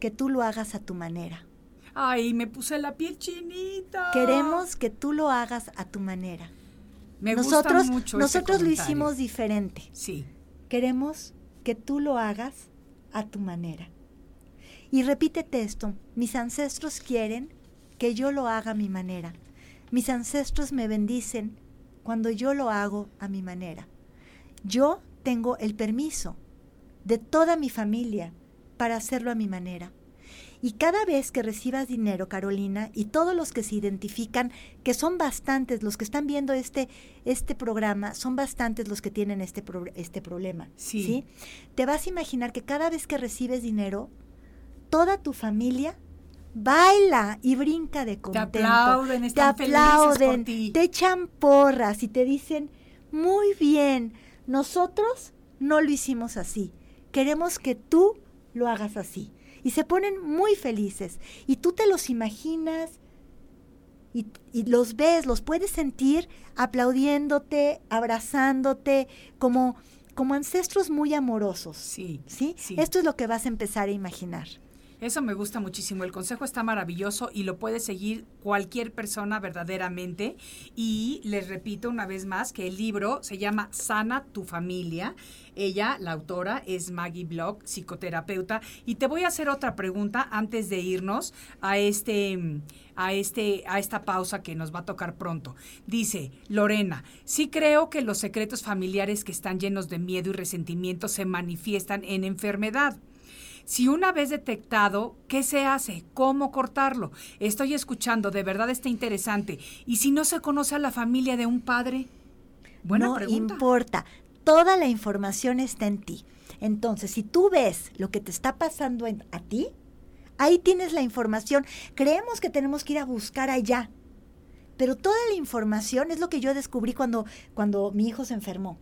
que tú lo hagas a tu manera. Ay, me puse la piel chinita. Queremos que tú lo hagas a tu manera. Me gusta nosotros mucho ese nosotros lo hicimos diferente. Sí. Queremos que tú lo hagas a tu manera. Y repítete esto, mis ancestros quieren que yo lo haga a mi manera. Mis ancestros me bendicen cuando yo lo hago a mi manera. Yo tengo el permiso de toda mi familia para hacerlo a mi manera. Y cada vez que recibas dinero, Carolina, y todos los que se identifican, que son bastantes, los que están viendo este, este programa, son bastantes los que tienen este, pro- este problema. Sí. Te vas a imaginar que cada vez que recibes dinero, toda tu familia baila y brinca de contento. aplauden, están te felices por aplauden, ti. te echan porras y te dicen, muy bien, nosotros no lo hicimos así. Queremos que tú lo hagas así. Y se ponen muy felices. Y tú te los imaginas y, y los ves, los puedes sentir aplaudiéndote, abrazándote, como, como ancestros muy amorosos. Sí. ¿Sí? sí. Esto es lo que vas a empezar a imaginar. Eso me gusta muchísimo. El consejo está maravilloso y lo puede seguir cualquier persona verdaderamente. Y les repito una vez más que el libro se llama Sana tu familia. Ella, la autora, es Maggie Block, psicoterapeuta. Y te voy a hacer otra pregunta antes de irnos a este a este a esta pausa que nos va a tocar pronto. Dice Lorena, sí creo que los secretos familiares que están llenos de miedo y resentimiento se manifiestan en enfermedad. Si una vez detectado, ¿qué se hace? ¿Cómo cortarlo? Estoy escuchando, de verdad está interesante. ¿Y si no se conoce a la familia de un padre? Buena no importa, toda la información está en ti. Entonces, si tú ves lo que te está pasando a ti, ahí tienes la información. Creemos que tenemos que ir a buscar allá, pero toda la información es lo que yo descubrí cuando, cuando mi hijo se enfermó.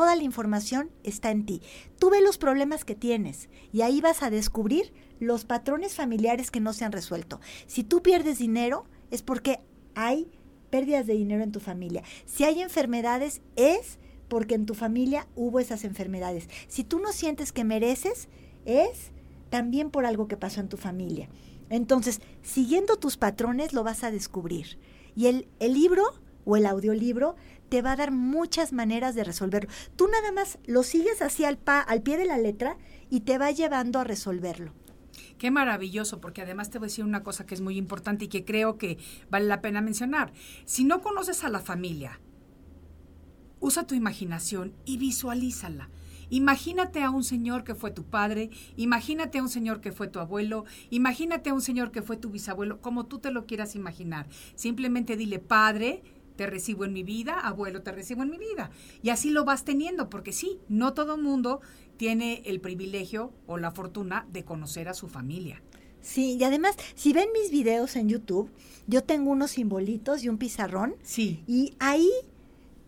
Toda la información está en ti. Tú ves los problemas que tienes y ahí vas a descubrir los patrones familiares que no se han resuelto. Si tú pierdes dinero es porque hay pérdidas de dinero en tu familia. Si hay enfermedades es porque en tu familia hubo esas enfermedades. Si tú no sientes que mereces es también por algo que pasó en tu familia. Entonces, siguiendo tus patrones lo vas a descubrir. Y el, el libro o el audiolibro te va a dar muchas maneras de resolverlo. Tú nada más lo sigues así al, pa, al pie de la letra y te va llevando a resolverlo. Qué maravilloso, porque además te voy a decir una cosa que es muy importante y que creo que vale la pena mencionar. Si no conoces a la familia, usa tu imaginación y visualízala. Imagínate a un señor que fue tu padre, imagínate a un señor que fue tu abuelo, imagínate a un señor que fue tu bisabuelo, como tú te lo quieras imaginar. Simplemente dile, padre, te recibo en mi vida, abuelo, te recibo en mi vida. Y así lo vas teniendo, porque sí, no todo mundo tiene el privilegio o la fortuna de conocer a su familia. Sí, y además, si ven mis videos en YouTube, yo tengo unos simbolitos y un pizarrón. Sí. Y ahí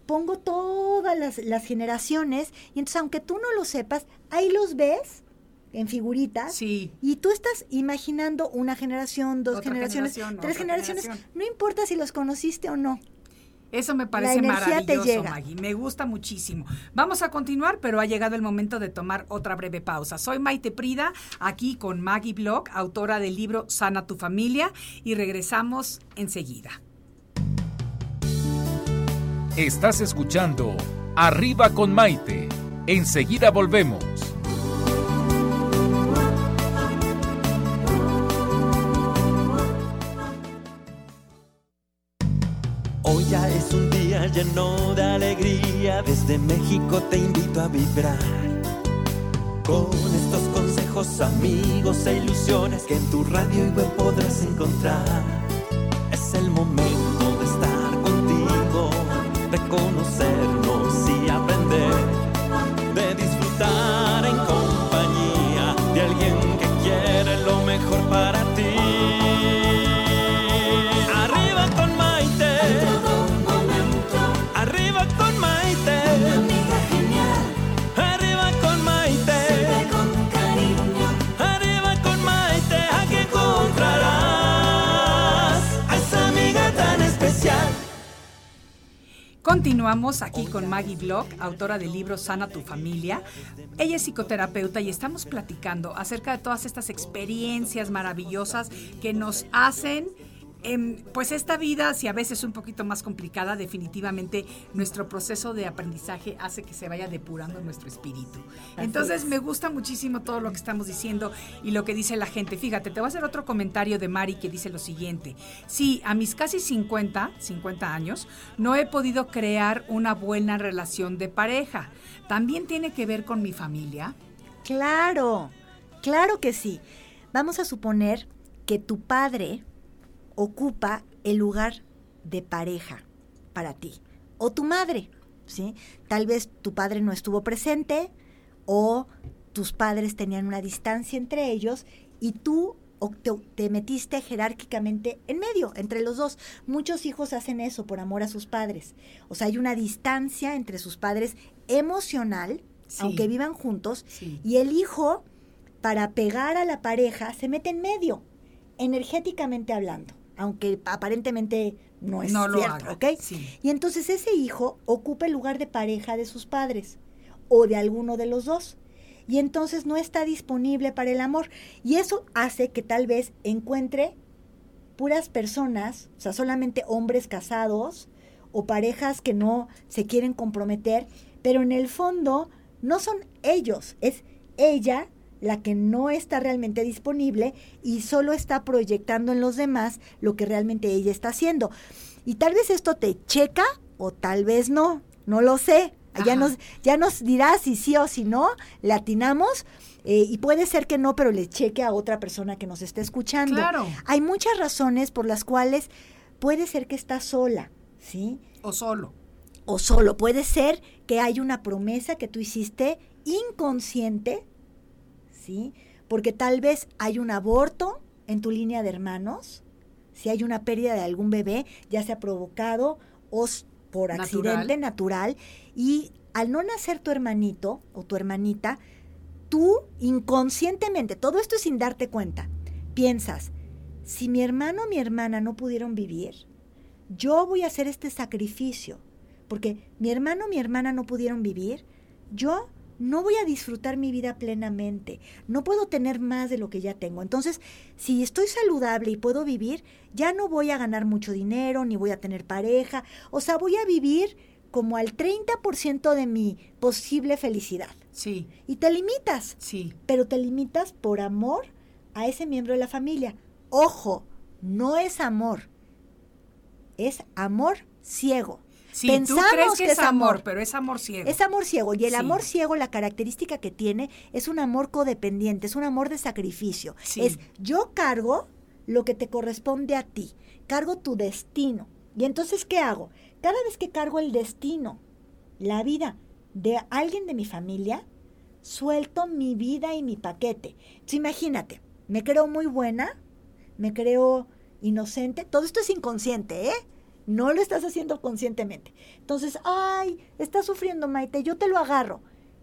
pongo todas las, las generaciones, y entonces aunque tú no lo sepas, ahí los ves en figuritas. Sí. Y tú estás imaginando una generación, dos generaciones, tres generaciones. No importa si los conociste o no. Eso me parece maravilloso, Maggie. Me gusta muchísimo. Vamos a continuar, pero ha llegado el momento de tomar otra breve pausa. Soy Maite Prida, aquí con Maggie Block, autora del libro Sana tu familia, y regresamos enseguida. Estás escuchando Arriba con Maite. Enseguida volvemos. Hoy ya es un día lleno de alegría, desde México te invito a vibrar. Con estos consejos, amigos e ilusiones que en tu radio y web podrás encontrar. Continuamos aquí con Maggie Block, autora del libro Sana tu familia. Ella es psicoterapeuta y estamos platicando acerca de todas estas experiencias maravillosas que nos hacen Em, pues esta vida, si a veces es un poquito más complicada, definitivamente nuestro proceso de aprendizaje hace que se vaya depurando nuestro espíritu. Entonces me gusta muchísimo todo lo que estamos diciendo y lo que dice la gente. Fíjate, te voy a hacer otro comentario de Mari que dice lo siguiente. Sí, a mis casi 50, 50 años, no he podido crear una buena relación de pareja. ¿También tiene que ver con mi familia? Claro, claro que sí. Vamos a suponer que tu padre ocupa el lugar de pareja para ti. O tu madre, ¿sí? Tal vez tu padre no estuvo presente o tus padres tenían una distancia entre ellos y tú te, metiste jerárquicamente en medio, entre los dos. Muchos hijos hacen eso por amor a sus padres. O sea, hay una distancia entre sus padres emocional, aunque vivan juntos, y el hijo, para pegar a la pareja, se mete en medio, energéticamente hablando aunque aparentemente no es cierto, ¿ok? Y entonces ese hijo ocupa el lugar de pareja de sus padres o de alguno de los dos. y entonces no está disponible para el amor. Y eso hace que tal vez encuentre puras personas, o sea, solamente hombres casados o parejas que no se quieren comprometer, pero en el fondo no son ellos, es ella la que no está realmente disponible y solo está proyectando en los demás lo que realmente ella está haciendo. Y tal vez esto te checa o tal vez no, no lo sé. Ya nos, ya nos dirá si sí o si no, le atinamos. Eh, y puede ser que no, pero le cheque a otra persona que nos esté escuchando. Claro. Hay muchas razones por las cuales puede ser que está sola, ¿sí? O solo. O solo. Puede ser que hay una promesa que tú hiciste inconsciente, ¿sí? Porque tal vez hay un aborto en tu línea de hermanos, si hay una pérdida de algún bebé, ya sea provocado o por accidente natural, y al no nacer tu hermanito o tu hermanita, tú inconscientemente, todo esto es sin darte cuenta, piensas, si mi hermano o mi hermana no pudieron vivir, yo voy a hacer este sacrificio, porque mi hermano o mi hermana no pudieron vivir, yo no voy a disfrutar mi vida plenamente, no puedo tener más de lo que ya tengo. Entonces, si estoy saludable y puedo vivir, ya no voy a ganar mucho dinero, ni voy a tener pareja, o sea, voy a vivir como al 30% de mi posible felicidad. Sí. Y te limitas. Sí. Pero te limitas por amor a ese miembro de la familia. Ojo, no es amor, es amor ciego. Sí, tú crees que, es amor, pero es amor ciego. Es amor ciego. Y el amor ciego, la característica que tiene, es un amor codependiente, es un amor de sacrificio. Es yo cargo lo que te corresponde a ti, cargo tu destino. Y entonces, ¿qué hago? Cada vez que cargo el destino, la vida de alguien de mi familia, suelto mi vida y mi paquete. Entonces, imagínate, me creo muy buena, me creo inocente, todo esto es inconsciente, ¿eh? No lo estás haciendo conscientemente. Entonces, ay, está sufriendo Maite, yo te lo agarro,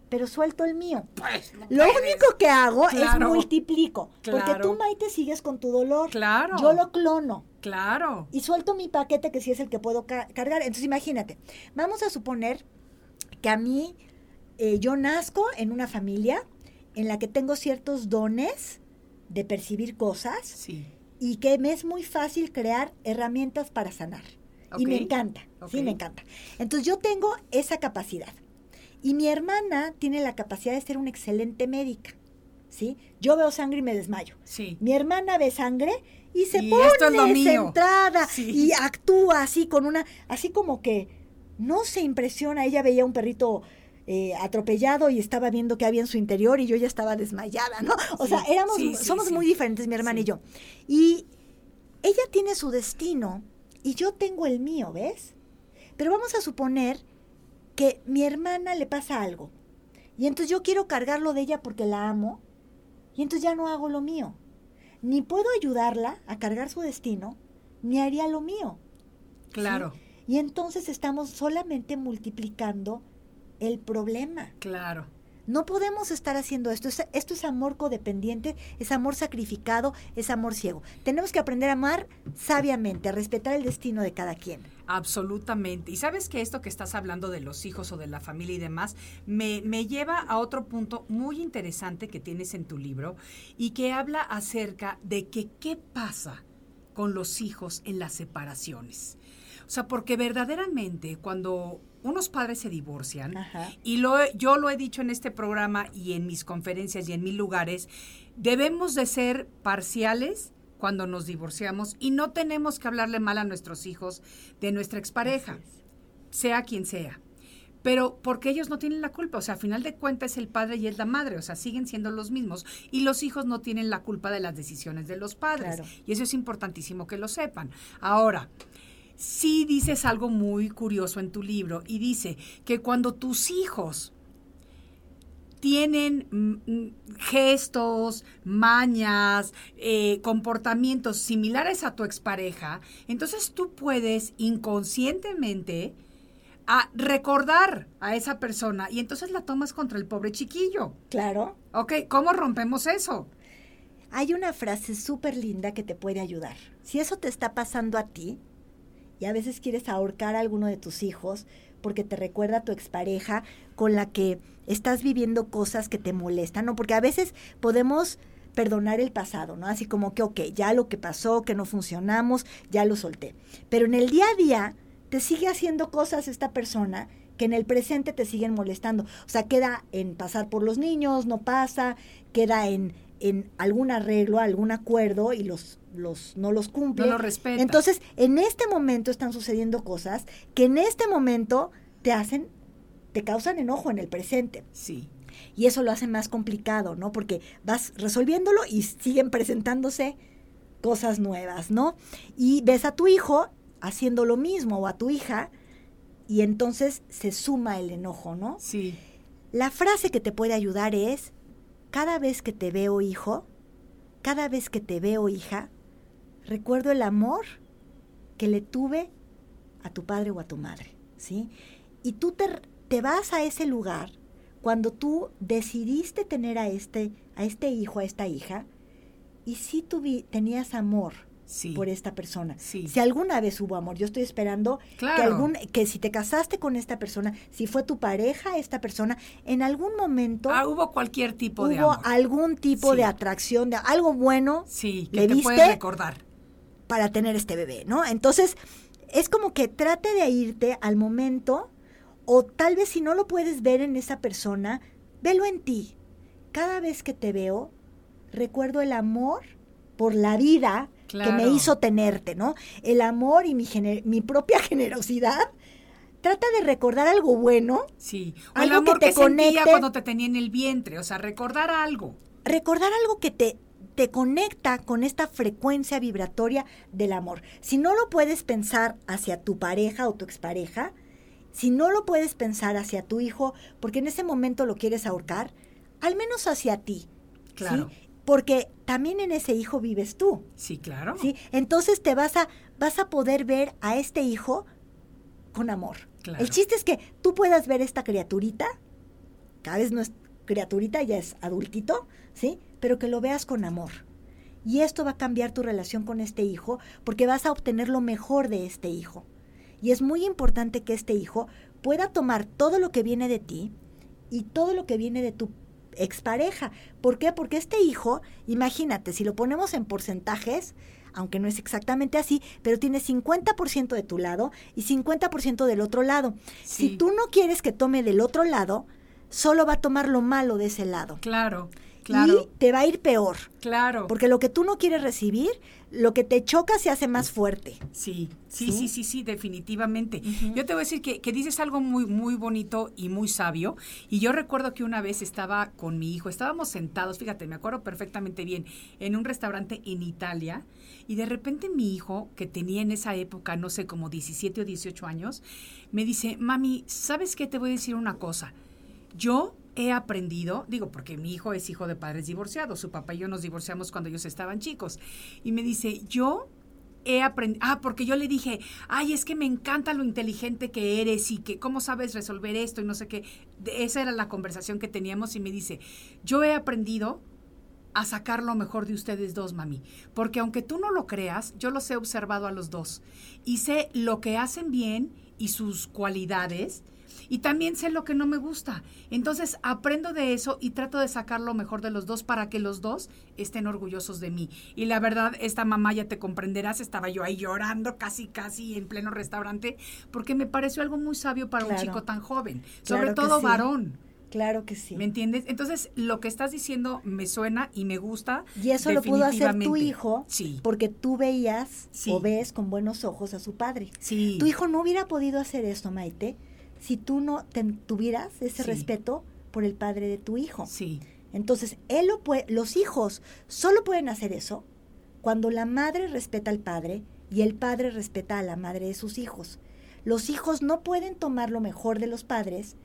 pero suelto el mío. Pues, lo único que hago es multiplico, porque tú Maite sigues con tu dolor. Claro. Yo lo clono. Claro. Y suelto mi paquete que sí es el que puedo cargar. Entonces, imagínate, vamos a suponer que a mí eh, yo nazco en una familia en la que tengo ciertos dones de percibir cosas sí. y que me es muy fácil crear herramientas para sanar. Y me encanta, sí, me encanta. Entonces yo tengo esa capacidad. Y mi hermana tiene la capacidad de ser una excelente médica. ¿Sí? Yo veo sangre y me desmayo. Sí. Mi hermana ve sangre y se pone centrada y actúa así con una, así como que no se impresiona. Ella veía un perrito eh, atropellado y estaba viendo qué había en su interior y yo ya estaba desmayada, ¿no? O sea, éramos, somos muy diferentes, mi hermana y yo. Y ella tiene su destino y yo tengo el mío, ¿ves? Pero vamos a suponer que mi hermana le pasa algo. Y entonces yo quiero cargarlo de ella porque la amo. Y entonces ya no hago lo mío. Ni puedo ayudarla a cargar su destino, ni haría lo mío. Claro. Y entonces estamos solamente multiplicando el problema. Claro. No podemos estar haciendo esto. Esto es amor codependiente, es amor sacrificado, es amor ciego. Tenemos que aprender a amar sabiamente, a respetar el destino de cada quien. Absolutamente. Y sabes que esto que estás hablando de los hijos o de la familia y demás, me, lleva a otro punto muy interesante que tienes en tu libro y que habla acerca de que qué pasa con los hijos en las separaciones. O sea, porque verdaderamente cuando unos padres se divorcian, y lo, yo lo he dicho en este programa y en mis conferencias y en mil lugares, debemos de ser parciales cuando nos divorciamos y no tenemos que hablarle mal a nuestros hijos de nuestra expareja, sea quien sea. Pero porque ellos no tienen la culpa, o sea, a final de cuentas es el padre y es la madre, o sea, siguen siendo los mismos y los hijos no tienen la culpa de las decisiones de los padres. Y eso es importantísimo que lo sepan. Ahora, sí dices algo muy curioso en tu libro y dice que cuando tus hijos tienen mm, mm, gestos, mañas, eh, comportamientos similares a tu expareja, entonces tú puedes inconscientemente a recordar a esa persona y entonces la tomas contra el pobre chiquillo. Claro. Ok, ¿cómo rompemos eso? Hay una frase súper linda que te puede ayudar. Si eso te está pasando a ti, y a veces quieres ahorcar a alguno de tus hijos porque te recuerda a tu expareja con la que estás viviendo cosas que te molestan, ¿no? Porque a veces podemos perdonar el pasado, ¿no? Así como que, ok, ya lo que pasó, que no funcionamos, ya lo solté. Pero en el día a día te sigue haciendo cosas esta persona que en el presente te siguen molestando. O sea, queda en pasar por los niños, no pasa, queda en, en algún arreglo, algún acuerdo y los, los no los cumple. No lo respeta. Entonces, en este momento están sucediendo cosas que en este momento te hacen, te causan enojo en el presente. Sí. Y eso lo hace más complicado, ¿no? Porque vas resolviéndolo y siguen presentándose cosas nuevas, ¿no? Y ves a tu hijo haciendo lo mismo o a tu hija y entonces se suma el enojo, ¿no? Sí. La frase que te puede ayudar es, cada vez que te veo hijo, cada vez que te veo hija, recuerdo el amor que le tuve a tu padre o a tu madre, ¿sí? Y tú te, vas a ese lugar cuando tú decidiste tener a este, a este hijo, a esta hija, y si tú tenías amor Sí. por esta persona. Sí. Si alguna vez hubo amor, yo estoy esperando que algún que si te casaste con esta persona, si fue tu pareja esta persona, en algún momento Ah, hubo cualquier tipo de hubo amor. algún tipo Sí. de atracción, de algo bueno Sí, le que te viste puedes recordar. para tener este bebé, ¿no? Entonces, es como que trate de irte al momento o tal vez si no lo puedes ver en esa persona, velo en ti. Cada vez que te veo, recuerdo el amor por la vida que me Claro. hizo tenerte, ¿no? El amor y mi, gener- mi propia generosidad. Trata de recordar algo bueno, Sí. O el Algo que amor te que, sentía conecte. cuando te tenía en el vientre. O sea, recordar algo. recordar algo que te, te conecta con esta frecuencia vibratoria del amor. Si no lo puedes pensar hacia tu pareja o tu expareja, si no lo puedes pensar hacia tu hijo, porque en ese momento lo quieres ahorcar, al menos hacia ti. ¿sí? Porque también en ese hijo vives tú. Sí, claro. ¿sí? Entonces te vas a, vas a poder ver a este hijo con amor. Claro. El chiste es que tú puedas ver esta criaturita, cada vez no es criaturita, ya es adultito, ¿sí? Pero que lo veas con amor. Y esto va a cambiar tu relación con este hijo porque vas a obtener lo mejor de este hijo. Y es muy importante que este hijo pueda tomar todo lo que viene de ti y todo lo que viene de tu expareja. ¿Por qué? Porque este hijo, imagínate, si lo ponemos en porcentajes, aunque no es exactamente así, pero tiene 50% de tu lado y 50% del otro lado. Si tú no quieres que tome del otro lado, solo va a tomar lo malo de ese lado. Claro, claro, Y te va a ir peor. claro. Porque lo que tú no quieres recibir, lo que te choca se hace más fuerte. Sí, sí, ¿Sí? sí, sí, sí, definitivamente. Yo te voy a decir que, que dices algo muy, muy bonito y muy sabio. Y yo recuerdo que una vez estaba con mi hijo, estábamos sentados, fíjate, me acuerdo perfectamente bien, en un restaurante en Italia. Y de repente mi hijo, que tenía en esa época, no sé, como 17 o 18 años, me dice, mami, ¿sabes qué? Te voy a decir una cosa. Yo he aprendido, digo, porque mi hijo es hijo de padres divorciados, su papá y yo nos divorciamos cuando ellos estaban chicos, y me dice, yo he aprendido, ah, porque yo le dije, ay, es que me encanta lo inteligente que eres y que cómo sabes resolver esto y no sé qué. De- esa era la conversación que teníamos y me dice, yo he aprendido a sacar lo mejor de ustedes dos, mami. Porque aunque tú no lo creas, yo los he observado a los dos y sé lo que hacen bien y sus cualidades y también sé lo que no me gusta. Entonces aprendo de eso y trato de sacar lo mejor de los dos para que los dos estén orgullosos de mí. Y la verdad, esta mamá ya te comprenderás, estaba yo ahí llorando casi, casi en pleno restaurante porque me pareció algo muy sabio para Claro. un chico tan joven, Claro sobre todo sí. varón. Claro que sí. ¿Me entiendes? Entonces, lo que estás diciendo me suena y me gusta. Y eso lo pudo hacer tu hijo Sí. porque tú veías Sí. o ves con buenos ojos a su padre. Sí. Tu hijo no hubiera podido hacer esto, Maite, si tú no ten- tuvieras ese Sí. respeto por el padre de tu hijo. Sí. Entonces, él lo puede, los hijos solo pueden hacer eso cuando la madre respeta al padre y el padre respeta a la madre de sus hijos. Los hijos no pueden tomar lo mejor de los padres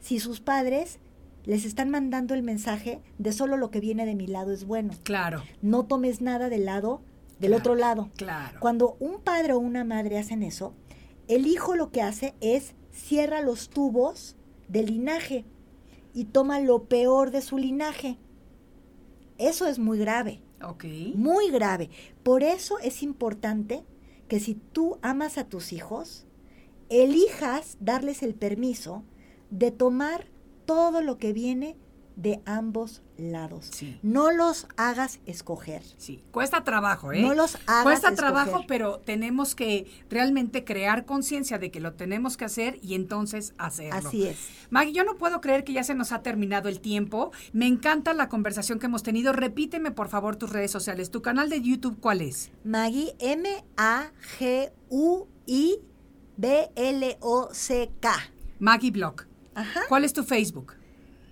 si sus padres les están mandando el mensaje de solo lo que viene de mi lado es bueno. Claro. No tomes nada del lado del Claro, otro lado. Claro. Cuando un padre o una madre hacen eso, el hijo lo que hace es cierra los tubos del linaje y toma lo peor de su linaje. Eso es muy grave, Ok. muy grave. Por eso es importante que si tú amas a tus hijos, elijas darles el permiso de tomar todo lo que viene de ambos lados. Sí. No los hagas escoger. Sí, cuesta trabajo, ¿eh? No los hagas Cuesta escoger. trabajo, pero tenemos que realmente crear conciencia de que lo tenemos que hacer y entonces hacerlo. Así es. Maggie, yo no puedo creer que ya se nos ha terminado el tiempo. Me encanta la conversación que hemos tenido. Repíteme, por favor, tus redes sociales. ¿Tu canal de YouTube cuál es? Maggie, M-A-G-U-I-B-L-O-C-K. Maggie Blog. Ajá. ¿Cuál es tu Facebook?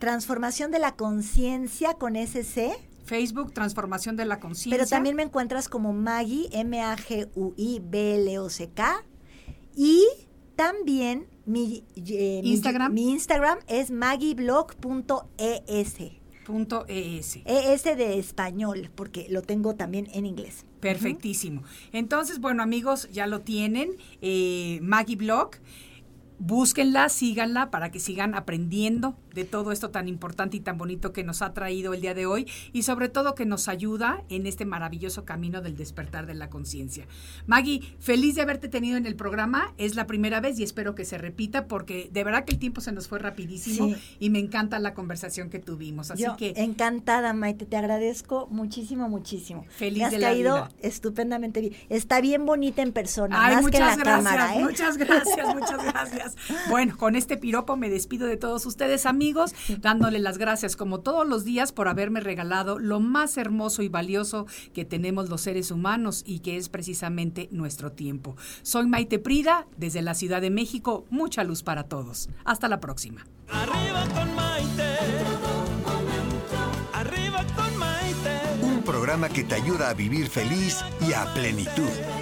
Transformación de la conciencia con SC. Facebook, Transformación de la Conciencia. Pero también me encuentras como Maggie, M-A-G-U-I-B-L-O-C-K. Y también mi, eh, mi- Instagram. Mi, Instagram es maggieblog.es. Punto ES. ES de español, porque lo tengo también en inglés. Perfectísimo. Entonces, bueno, amigos, ya lo tienen. eh, Maggie Blog. Búsquenla, síganla para que sigan aprendiendo de todo esto tan importante y tan bonito que nos ha traído el día de hoy y sobre todo que nos ayuda en este maravilloso camino del despertar de la conciencia. Maggie, feliz de haberte tenido en el programa. Es la primera vez y espero que se repita porque de verdad que el tiempo se nos fue rapidísimo Sí. y me encanta la conversación que tuvimos. Así Yo que encantada, Maite, te agradezco muchísimo, muchísimo. Feliz Me has de la caído vida. estupendamente bien. Está bien bonita en persona, Ay, más que en la muchas gracias, cámara, ¿eh? muchas gracias, muchas gracias. Bueno, con este piropo me despido de todos ustedes, amigos, dándole las gracias como todos los días por haberme regalado lo más hermoso y valioso que tenemos los seres humanos y que es precisamente nuestro tiempo. Soy Maite Prida, desde la Ciudad de México. Mucha luz para todos. Hasta la próxima. Arriba con Maite. Arriba con Maite. Un programa que te ayuda a vivir feliz y a plenitud.